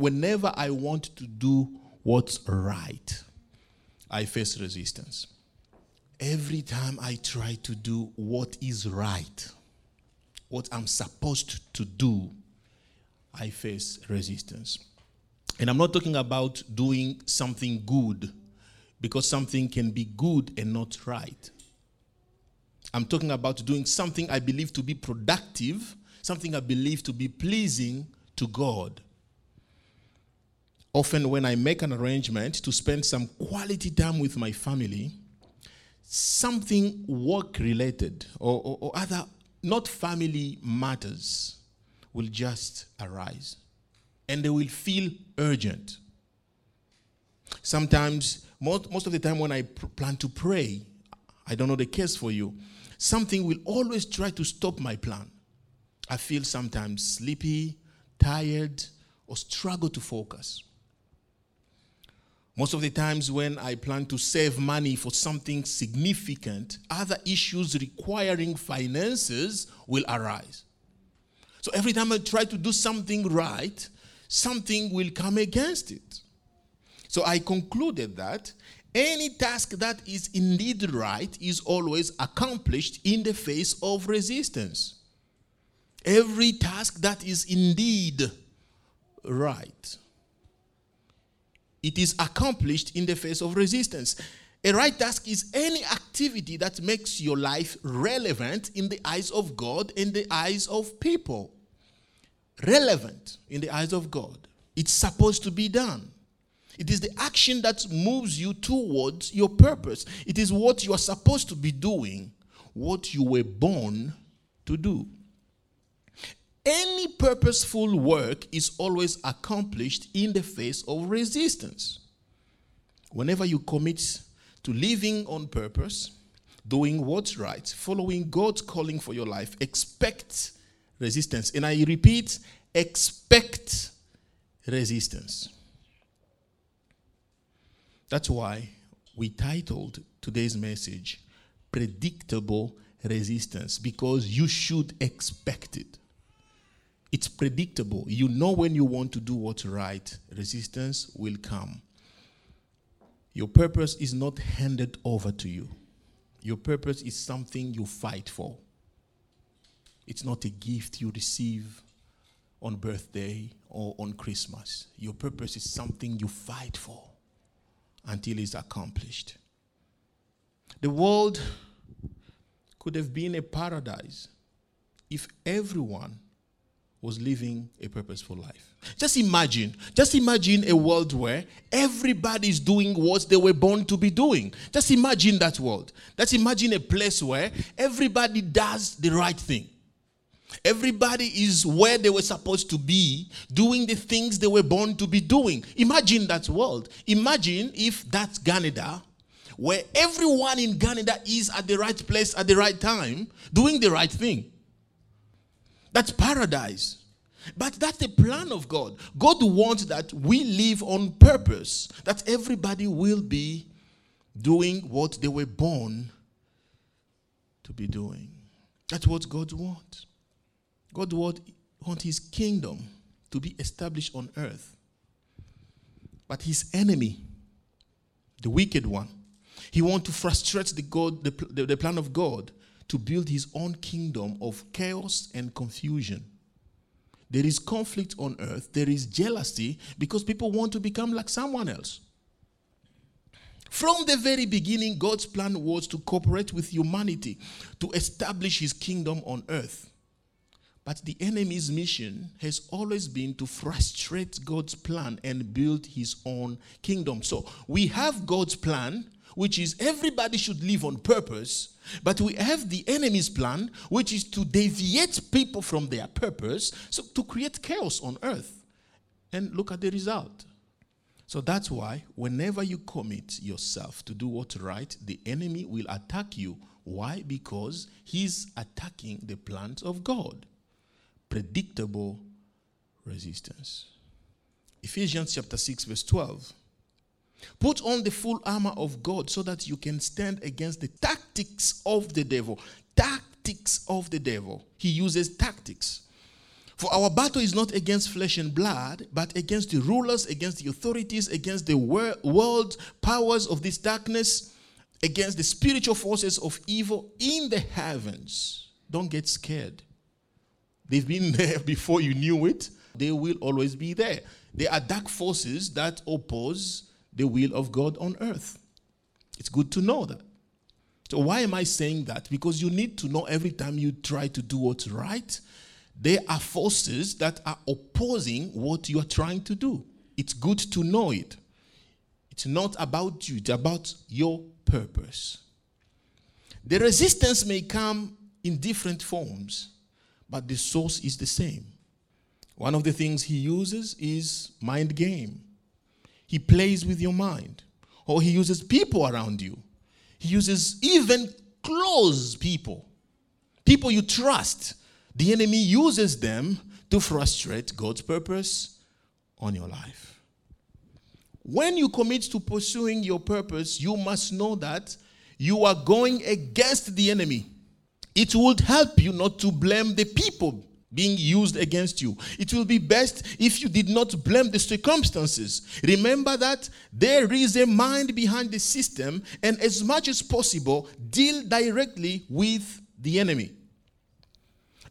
whenever I want to do what's right, I face resistance. Every time I try to do what is right, what I'm supposed to do, I face resistance. And I'm not talking about doing something good because something can be good and not right. I'm talking about doing something I believe to be productive, something I believe to be pleasing to God. Often, when I make an arrangement to spend some quality time with my family, something work related or, or, or other not family matters will just arise and they will feel urgent. Sometimes, most, most of the time, when I pr- plan to pray, I don't know the case for you, something will always try to stop my plan. I feel sometimes sleepy, tired, or struggle to focus. Most of the times, when I plan to save money for something significant, other issues requiring finances will arise. So every time I try to do something right, something will come against it. So I concluded that any task that is indeed right is always accomplished in the face of resistance. Every task that is indeed right, it is accomplished in the face of resistance. A right task is any activity that makes your life relevant in the eyes of God and the eyes of people. Relevant in the eyes of God. It's supposed to be done. It is the action that moves you towards your purpose. It is what you are supposed to be doing, what you were born to do. Any purposeful work is always accomplished in the face of resistance. Whenever you commit to living on purpose, doing what's right, following God's calling for your life, expect resistance. And I repeat, expect resistance. That's why we titled today's message Predictable Resistance, because you should expect it. It's predictable. You know when you want to do what's right, resistance will come. Your purpose is not handed over to you. Your purpose is something you fight for. It's not a gift you receive on birthday or on Christmas. Your purpose is something you fight for until it's accomplished. The world could have been a paradise if everyone was living a purposeful life. Just imagine, just imagine a world where everybody's doing what they were born to be doing. Just imagine that world. Just imagine a place where everybody does the right thing. Everybody is where they were supposed to be, doing the things they were born to be doing. Imagine that world. Imagine if that's Canada, where everyone in Canada is at the right place at the right time, doing the right thing. That's paradise. But that's the plan of God. God wants that we live on purpose, that everybody will be doing what they were born to be doing. That's what God wants. God wants his kingdom to be established on earth. But his enemy, the wicked one, he wants to frustrate the, God, the, the, the plan of God to build his own kingdom of chaos and confusion. There is conflict on earth, there is jealousy because people want to become like someone else. From the very beginning, God's plan was to cooperate with humanity to establish his kingdom on earth. But the enemy's mission has always been to frustrate God's plan and build his own kingdom. So we have God's plan, which is everybody should live on purpose, but we have the enemy's plan, which is to deviate people from their purpose, so to create chaos on earth. And look at the result. So that's why whenever you commit yourself to do what's right, the enemy will attack you. Why? Because he's attacking the plans of God. Predictable resistance. Ephesians chapter 6, verse 12. Put on the full armor of God so that you can stand against the tactics of the devil. Tactics of the devil. He uses tactics. For our battle is not against flesh and blood, but against the rulers, against the authorities, against the wor- world powers of this darkness, against the spiritual forces of evil in the heavens. Don't get scared. They've been there before you knew it, they will always be there. They are dark forces that oppose the will of God on earth. It's good to know that. So, why am I saying that? Because you need to know every time you try to do what's right, there are forces that are opposing what you are trying to do. It's good to know it. It's not about you, it's about your purpose. The resistance may come in different forms, but the source is the same. One of the things he uses is mind game. He plays with your mind, or he uses people around you. He uses even close people, people you trust the enemy uses them to frustrate God's purpose on your life. When you commit to pursuing your purpose, you must know that you are going against the enemy. It would help you not to blame the people being used against you. It will be best if you did not blame the circumstances. Remember that there is a mind behind the system, and as much as possible, deal directly with the enemy.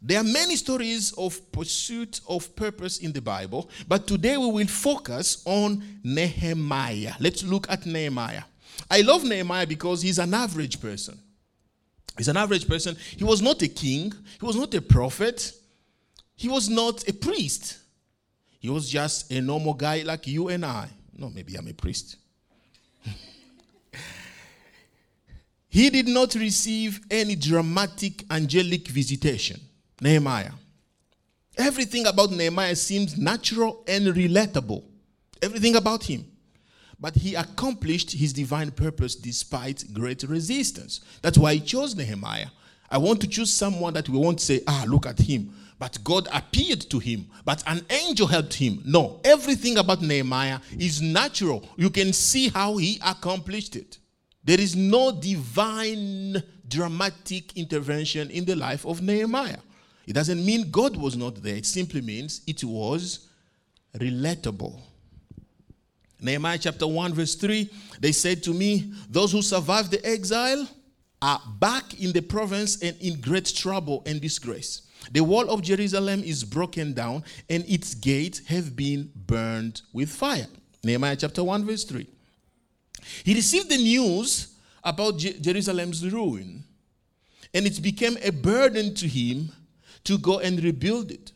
There are many stories of pursuit of purpose in the Bible, but today we will focus on Nehemiah. Let's look at Nehemiah. I love Nehemiah because he's an average person. He's an average person. He was not a king, he was not a prophet, he was not a priest. He was just a normal guy like you and I. No, maybe I'm a priest. he did not receive any dramatic angelic visitation. Nehemiah. Everything about Nehemiah seems natural and relatable. Everything about him. But he accomplished his divine purpose despite great resistance. That's why he chose Nehemiah. I want to choose someone that we won't say, ah, look at him. But God appeared to him, but an angel helped him. No, everything about Nehemiah is natural. You can see how he accomplished it. There is no divine dramatic intervention in the life of Nehemiah. It doesn't mean God was not there, it simply means it was relatable. Nehemiah chapter 1, verse 3 they said to me, Those who survived the exile are back in the province and in great trouble and disgrace. The wall of Jerusalem is broken down, and its gates have been burned with fire. Nehemiah chapter 1, verse 3. He received the news about Jerusalem's ruin, and it became a burden to him to go and rebuild it.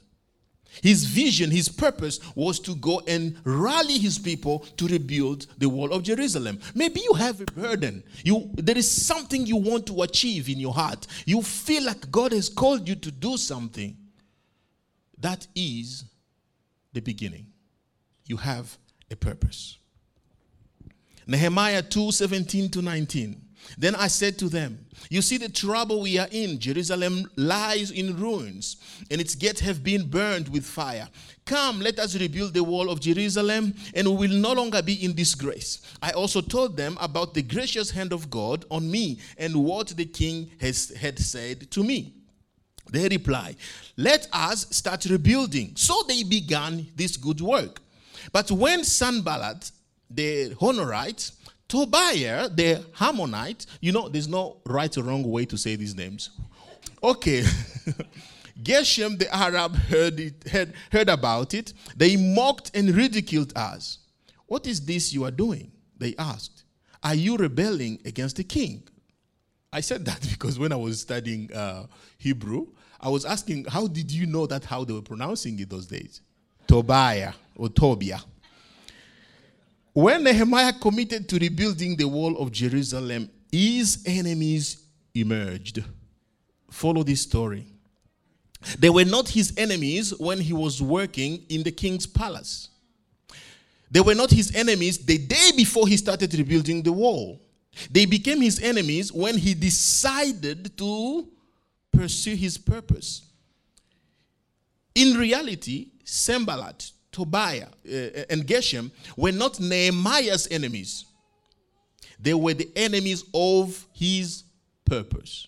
His vision, his purpose was to go and rally his people to rebuild the wall of Jerusalem. Maybe you have a burden. You, there is something you want to achieve in your heart. You feel like God has called you to do something. That is the beginning. You have a purpose. Nehemiah 2 17 to 19. Then I said to them, You see the trouble we are in. Jerusalem lies in ruins, and its gates have been burned with fire. Come, let us rebuild the wall of Jerusalem, and we will no longer be in disgrace. I also told them about the gracious hand of God on me and what the king has, had said to me. They replied, Let us start rebuilding. So they began this good work. But when Sanballat, the Horonite, Tobiah, the Ammonite, you know, there's no right or wrong way to say these names. Okay. Geshem the Arab heard, it, heard, heard about it. They mocked and ridiculed us. What is this you are doing? They asked. Are you rebelling against the king? I said that because when I was studying uh, Hebrew, I was asking, how did you know that how they were pronouncing it those days? Tobiah or Tobiah. When Nehemiah committed to rebuilding the wall of Jerusalem, his enemies emerged. Follow this story. They were not his enemies when he was working in the king's palace. They were not his enemies the day before he started rebuilding the wall. They became his enemies when he decided to pursue his purpose. In reality, Sanballat Tobiah, uh, and Geshem were not Nehemiah's enemies. They were the enemies of his purpose.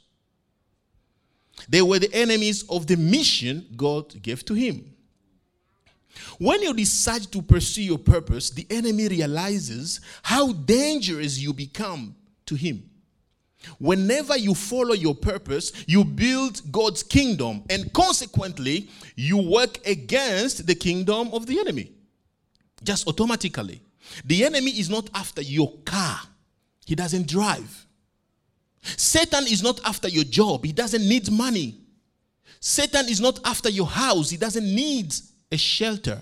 They were the enemies of the mission God gave to him. When you decide to pursue your purpose, the enemy realizes how dangerous you become to him. Whenever you follow your purpose, you build God's kingdom, and consequently, you work against the kingdom of the enemy. Just automatically. The enemy is not after your car, he doesn't drive. Satan is not after your job, he doesn't need money. Satan is not after your house, he doesn't need a shelter.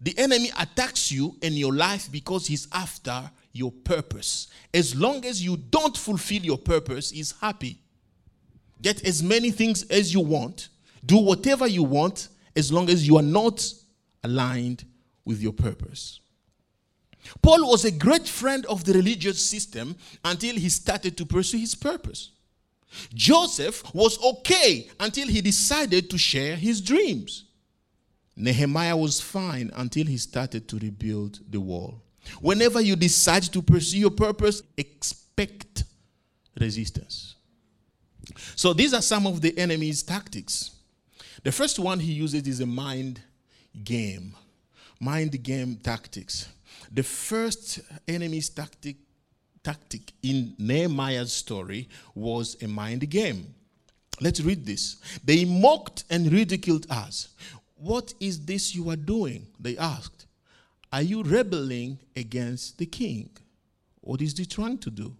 The enemy attacks you in your life because he's after your purpose. As long as you don't fulfill your purpose, he's happy. Get as many things as you want, do whatever you want, as long as you are not aligned with your purpose. Paul was a great friend of the religious system until he started to pursue his purpose. Joseph was okay until he decided to share his dreams. Nehemiah was fine until he started to rebuild the wall. Whenever you decide to pursue your purpose, expect resistance. So, these are some of the enemy's tactics. The first one he uses is a mind game. Mind game tactics. The first enemy's tactic, tactic in Nehemiah's story was a mind game. Let's read this. They mocked and ridiculed us. What is this you are doing? They asked. Are you rebelling against the king? What is he trying to do?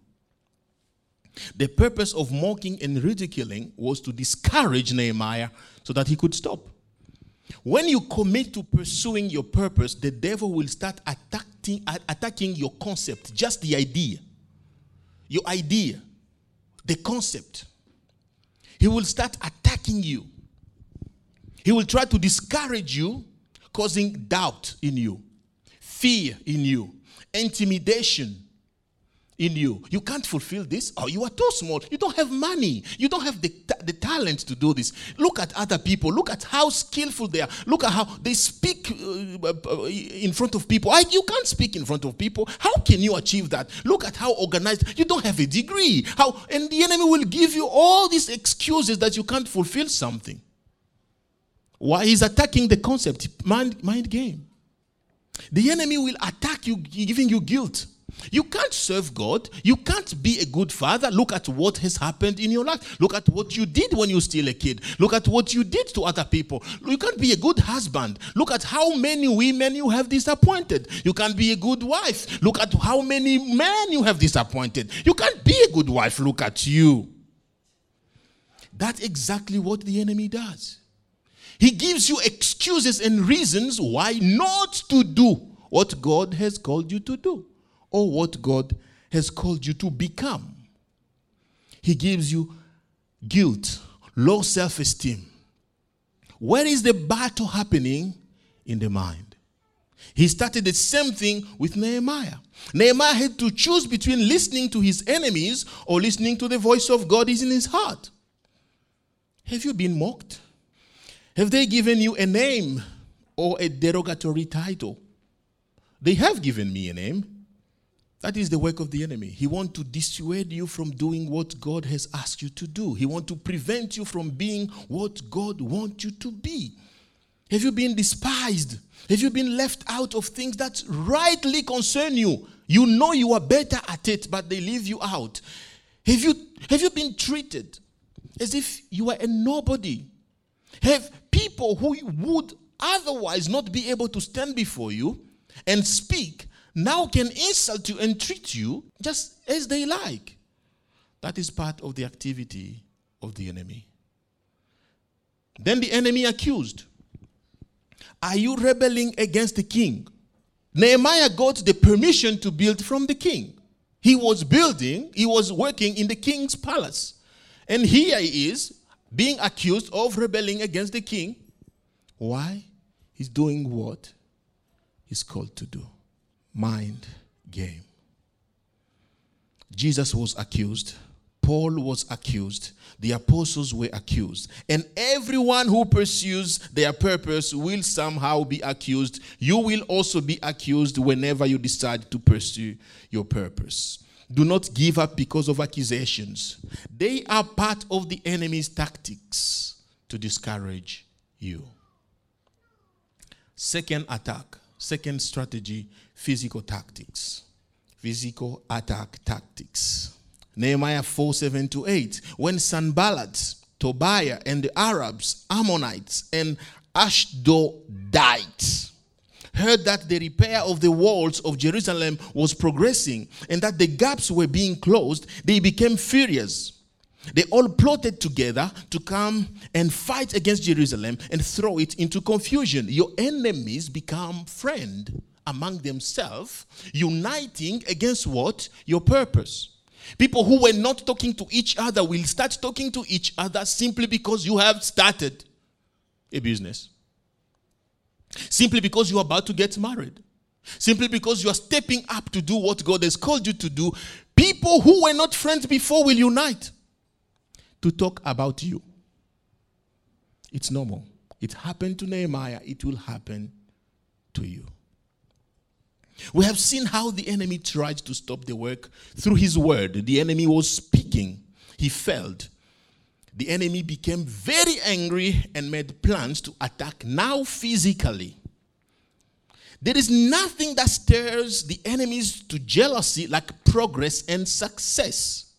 The purpose of mocking and ridiculing was to discourage Nehemiah so that he could stop. When you commit to pursuing your purpose, the devil will start attacking, attacking your concept, just the idea. Your idea, the concept. He will start attacking you. He will try to discourage you, causing doubt in you, fear in you, intimidation in you. You can't fulfill this, or you are too small. You don't have money. You don't have the, the talent to do this. Look at other people. Look at how skillful they are. Look at how they speak uh, uh in front of people. I, you can't speak in front of people. How can you achieve that? Look at how organized. You don't have a degree. How and the enemy will give you all these excuses that you can't fulfill something. Why he's attacking the concept, mind, mind game. The enemy will attack you, giving you guilt. You can't serve God. You can't be a good father. Look at what has happened in your life. Look at what you did when you were still a kid. Look at what you did to other people. You can't be a good husband. Look at how many women you have disappointed. You can't be a good wife. Look at how many men you have disappointed. You can't be a good wife. Look at you. That's exactly what the enemy does. He gives you excuses and reasons why not to do what God has called you to do or what God has called you to become. He gives you guilt, low self esteem. Where is the battle happening? In the mind. He started the same thing with Nehemiah. Nehemiah had to choose between listening to his enemies or listening to the voice of God is in his heart. Have you been mocked? Have they given you a name or a derogatory title? They have given me a name. That is the work of the enemy. He wants to dissuade you from doing what God has asked you to do. He wants to prevent you from being what God wants you to be. Have you been despised? Have you been left out of things that rightly concern you? You know you are better at it, but they leave you out. Have you, have you been treated as if you are a nobody? Have people who would otherwise not be able to stand before you and speak now can insult you and treat you just as they like. That is part of the activity of the enemy. Then the enemy accused Are you rebelling against the king? Nehemiah got the permission to build from the king. He was building, he was working in the king's palace. And here he is being accused of rebelling against the king. Why? He's doing what he's called to do mind game. Jesus was accused. Paul was accused. The apostles were accused. And everyone who pursues their purpose will somehow be accused. You will also be accused whenever you decide to pursue your purpose. Do not give up because of accusations. They are part of the enemy's tactics to discourage you. Second attack, second strategy, physical tactics. Physical attack tactics. Nehemiah 4 7 to 8. When Sanballat, Tobiah, and the Arabs, Ammonites, and Ashdodites heard that the repair of the walls of Jerusalem was progressing and that the gaps were being closed, they became furious. They all plotted together to come and fight against Jerusalem and throw it into confusion. Your enemies become friend among themselves, uniting against what? Your purpose. People who were not talking to each other will start talking to each other simply because you have started a business. Simply because you're about to get married. Simply because you are stepping up to do what God has called you to do. People who were not friends before will unite to talk about you. It's normal. It happened to Nehemiah, it will happen to you. We have seen how the enemy tried to stop the work through his word. The enemy was speaking, he failed. The enemy became very angry and made plans to attack now physically. There is nothing that stirs the enemies to jealousy like progress and success.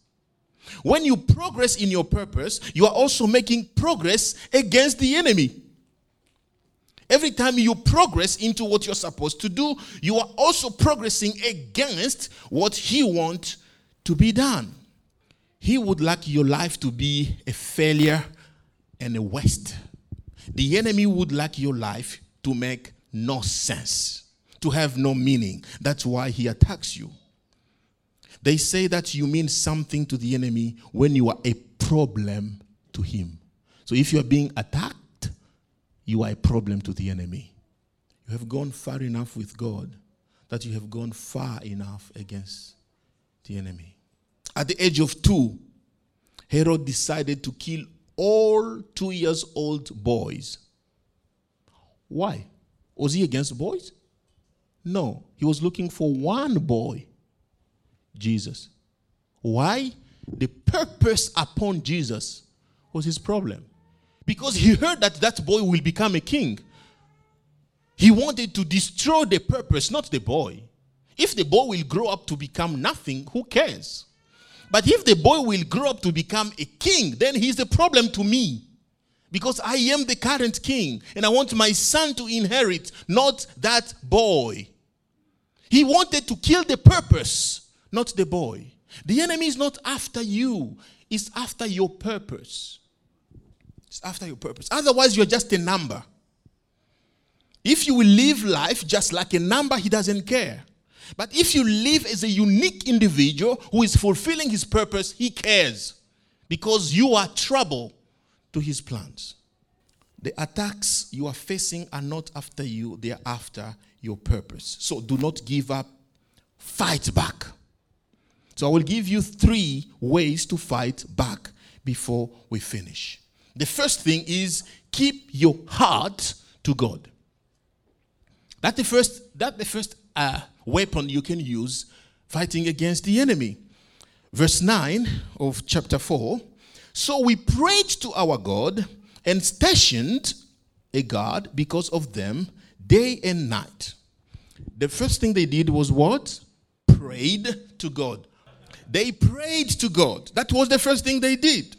When you progress in your purpose, you are also making progress against the enemy. Every time you progress into what you're supposed to do, you are also progressing against what he wants to be done. He would like your life to be a failure and a waste. The enemy would like your life to make no sense, to have no meaning. That's why he attacks you. They say that you mean something to the enemy when you are a problem to him. So if you are being attacked, you are a problem to the enemy. You have gone far enough with God that you have gone far enough against the enemy. At the age of two, Herod decided to kill all two years old boys. Why? Was he against boys? No, he was looking for one boy Jesus. Why? The purpose upon Jesus was his problem. Because he heard that that boy will become a king. He wanted to destroy the purpose, not the boy. If the boy will grow up to become nothing, who cares? But if the boy will grow up to become a king, then he's a problem to me. Because I am the current king and I want my son to inherit, not that boy. He wanted to kill the purpose not the boy. The enemy is not after you, it's after your purpose. It's after your purpose. Otherwise, you're just a number. If you will live life just like a number, he doesn't care. But if you live as a unique individual who is fulfilling his purpose, he cares because you are trouble to his plans. The attacks you are facing are not after you, they are after your purpose. So do not give up, fight back. So I will give you three ways to fight back before we finish. The first thing is keep your heart to God. That's the first, that the first uh, weapon you can use fighting against the enemy. Verse 9 of chapter 4. So we prayed to our God and stationed a guard because of them day and night. The first thing they did was what? Prayed to God. They prayed to God. That was the first thing they did.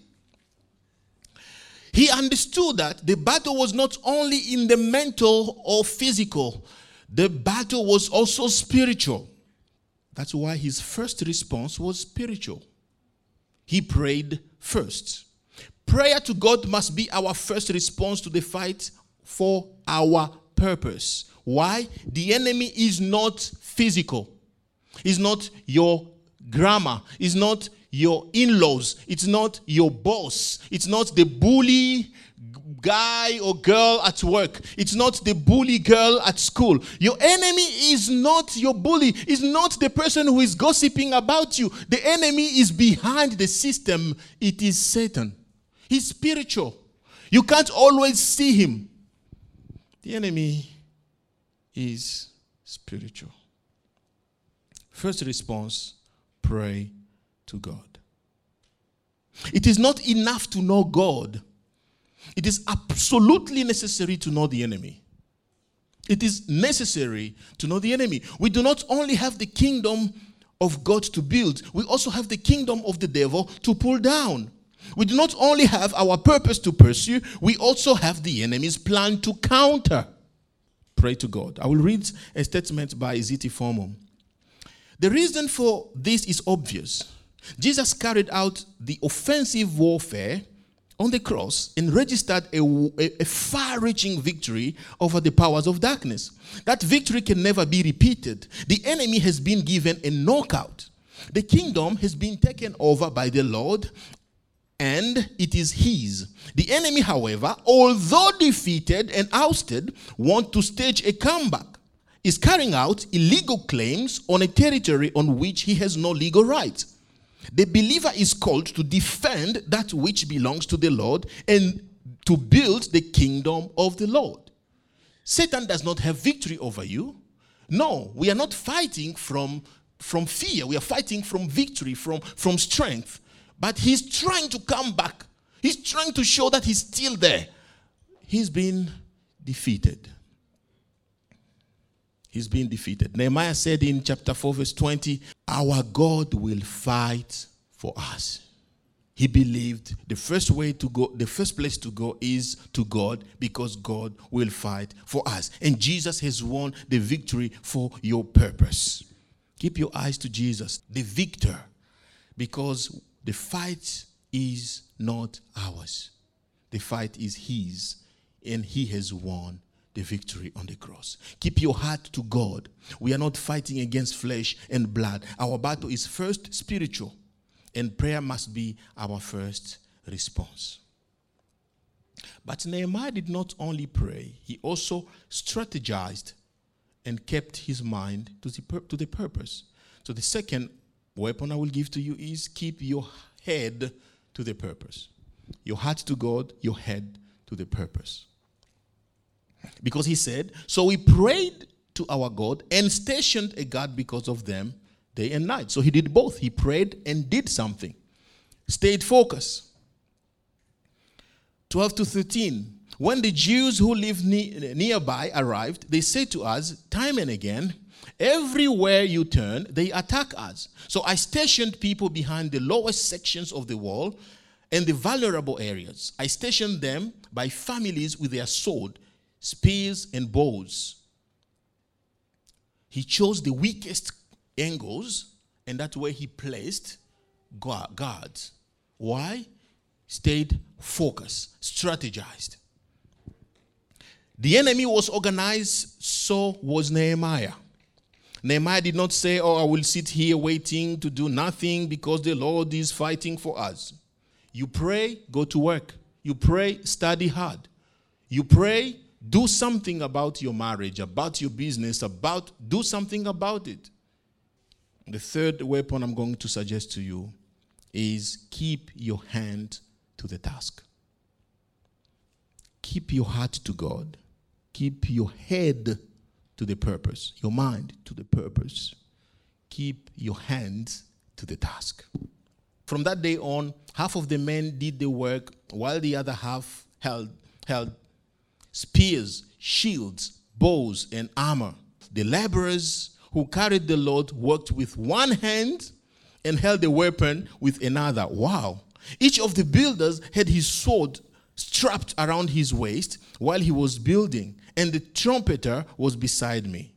He understood that the battle was not only in the mental or physical, the battle was also spiritual. That's why his first response was spiritual. He prayed first. Prayer to God must be our first response to the fight for our purpose. Why? The enemy is not physical. it's not your grammar. It's not your in laws. It's not your boss. It's not the bully guy or girl at work. It's not the bully girl at school. Your enemy is not your bully. It's not the person who is gossiping about you. The enemy is behind the system. It is Satan. He's spiritual. You can't always see him. The enemy is spiritual. First response pray to God. It is not enough to know God, it is absolutely necessary to know the enemy. It is necessary to know the enemy. We do not only have the kingdom of God to build, we also have the kingdom of the devil to pull down. We do not only have our purpose to pursue, we also have the enemy's plan to counter. Pray to God. I will read a statement by Z.T. Fomum. The reason for this is obvious. Jesus carried out the offensive warfare on the cross and registered a, a, a far reaching victory over the powers of darkness. That victory can never be repeated. The enemy has been given a knockout. The kingdom has been taken over by the Lord and it is his. The enemy, however, although defeated and ousted, want to stage a comeback. Is carrying out illegal claims on a territory on which he has no legal right. The believer is called to defend that which belongs to the Lord and to build the kingdom of the Lord. Satan does not have victory over you. No, we are not fighting from, from fear. We are fighting from victory, from, from strength. But he's trying to come back. He's trying to show that he's still there. He's been defeated. He's been defeated. Nehemiah said in chapter 4, verse 20, Our God will fight for us. He believed the first way to go, the first place to go is to God because God will fight for us. And Jesus has won the victory for your purpose. Keep your eyes to Jesus, the victor, because the fight is not ours. The fight is His, and He has won the victory on the cross. Keep your heart to God. We are not fighting against flesh and blood. Our battle is first spiritual, and prayer must be our first response. But Nehemiah did not only pray, he also strategized and kept his mind to the, pur- to the purpose. So, the second weapon I will give to you is keep your head to the purpose. Your heart to God, your head to the purpose. Because he said, So we prayed to our God and stationed a guard because of them day and night. So he did both. He prayed and did something, stayed focused. 12 to 13. When the Jews who lived ne- nearby arrived, they said to us time and again, Everywhere you turn, they attack us. So I stationed people behind the lowest sections of the wall and the vulnerable areas. I stationed them by families with their sword spears, and bows. He chose the weakest angles, and that's where he placed guards. Why? Stayed focused, strategized. The enemy was organized, so was Nehemiah. Nehemiah did not say, Oh, I will sit here waiting to do nothing because the Lord is fighting for us. You pray, go to work. You pray, study hard. You pray, do something about your marriage, about your business, about do something about it. The third weapon I'm going to suggest to you is keep your hand to the task. Keep your heart to God. Keep your head to the purpose, your mind to the purpose. Keep your hands to the task. From that day on, half of the men did the work while the other half held, held spears, shields, bows, and armor. The laborers who carried the load worked with one hand and held the weapon with another. Wow. Each of the builders had his sword strapped around his waist while he was building, and the trumpeter was beside me.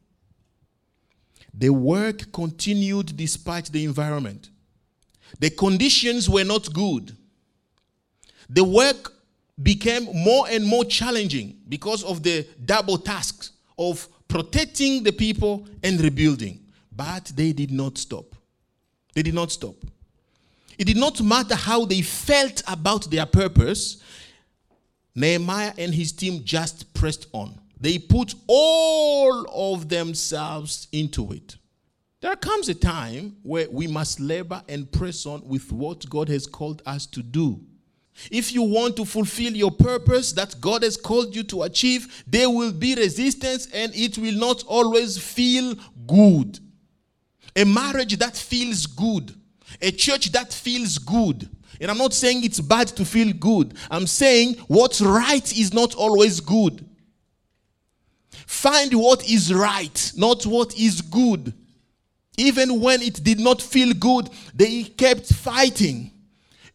The work continued despite the environment. The conditions were not good. The work became more and more challenging because of the double tasks of protecting the people and rebuilding. But they did not stop. They did not stop. It did not matter how they felt about their purpose, Nehemiah and his team just pressed on. They put all of themselves into it. There comes a time where we must labor and press on with what God has called us to do. If you want to fulfill your purpose that God has called you to achieve, there will be resistance and it will not always feel good. A marriage that feels good, a church that feels good. And I'm not saying it's bad to feel good, I'm saying what's right is not always good. Find what is right, not what is good. Even when it did not feel good, they kept fighting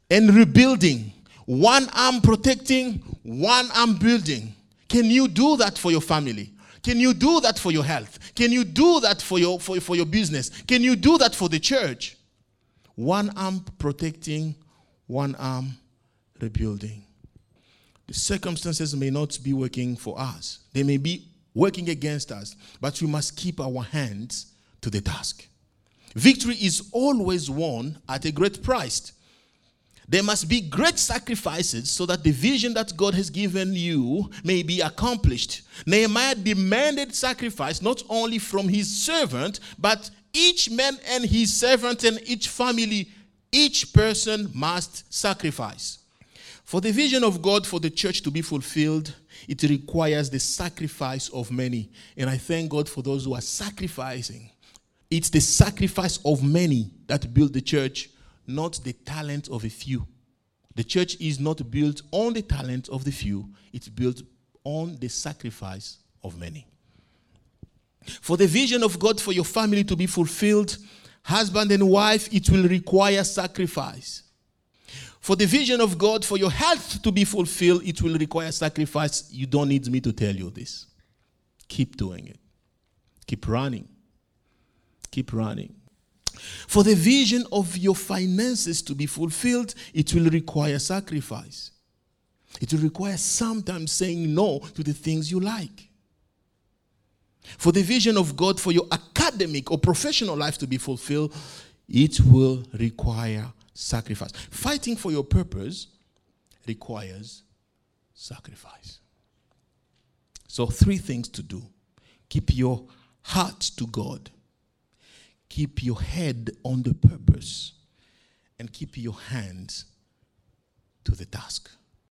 and rebuilding. One arm protecting, one arm building. Can you do that for your family? Can you do that for your health? Can you do that for your, for, for your business? Can you do that for the church? One arm protecting, one arm rebuilding. The circumstances may not be working for us, they may be working against us, but we must keep our hands to the task. Victory is always won at a great price. There must be great sacrifices so that the vision that God has given you may be accomplished. Nehemiah demanded sacrifice not only from his servant, but each man and his servant and each family, each person must sacrifice. For the vision of God for the church to be fulfilled, it requires the sacrifice of many. And I thank God for those who are sacrificing. It's the sacrifice of many that build the church, not the talent of a few. The church is not built on the talent of the few, it's built on the sacrifice of many. For the vision of God for your family to be fulfilled, husband and wife, it will require sacrifice. For the vision of God for your health to be fulfilled, it will require sacrifice. You don't need me to tell you this. Keep doing it. Keep running. Keep running. For the vision of your finances to be fulfilled, it will require sacrifice. It will require sometimes saying no to the things you like. For the vision of God for your academic or professional life to be fulfilled, it will require sacrifice. Fighting for your purpose requires sacrifice. So, three things to do keep your heart to God keep your head on the purpose and keep your hands to the task.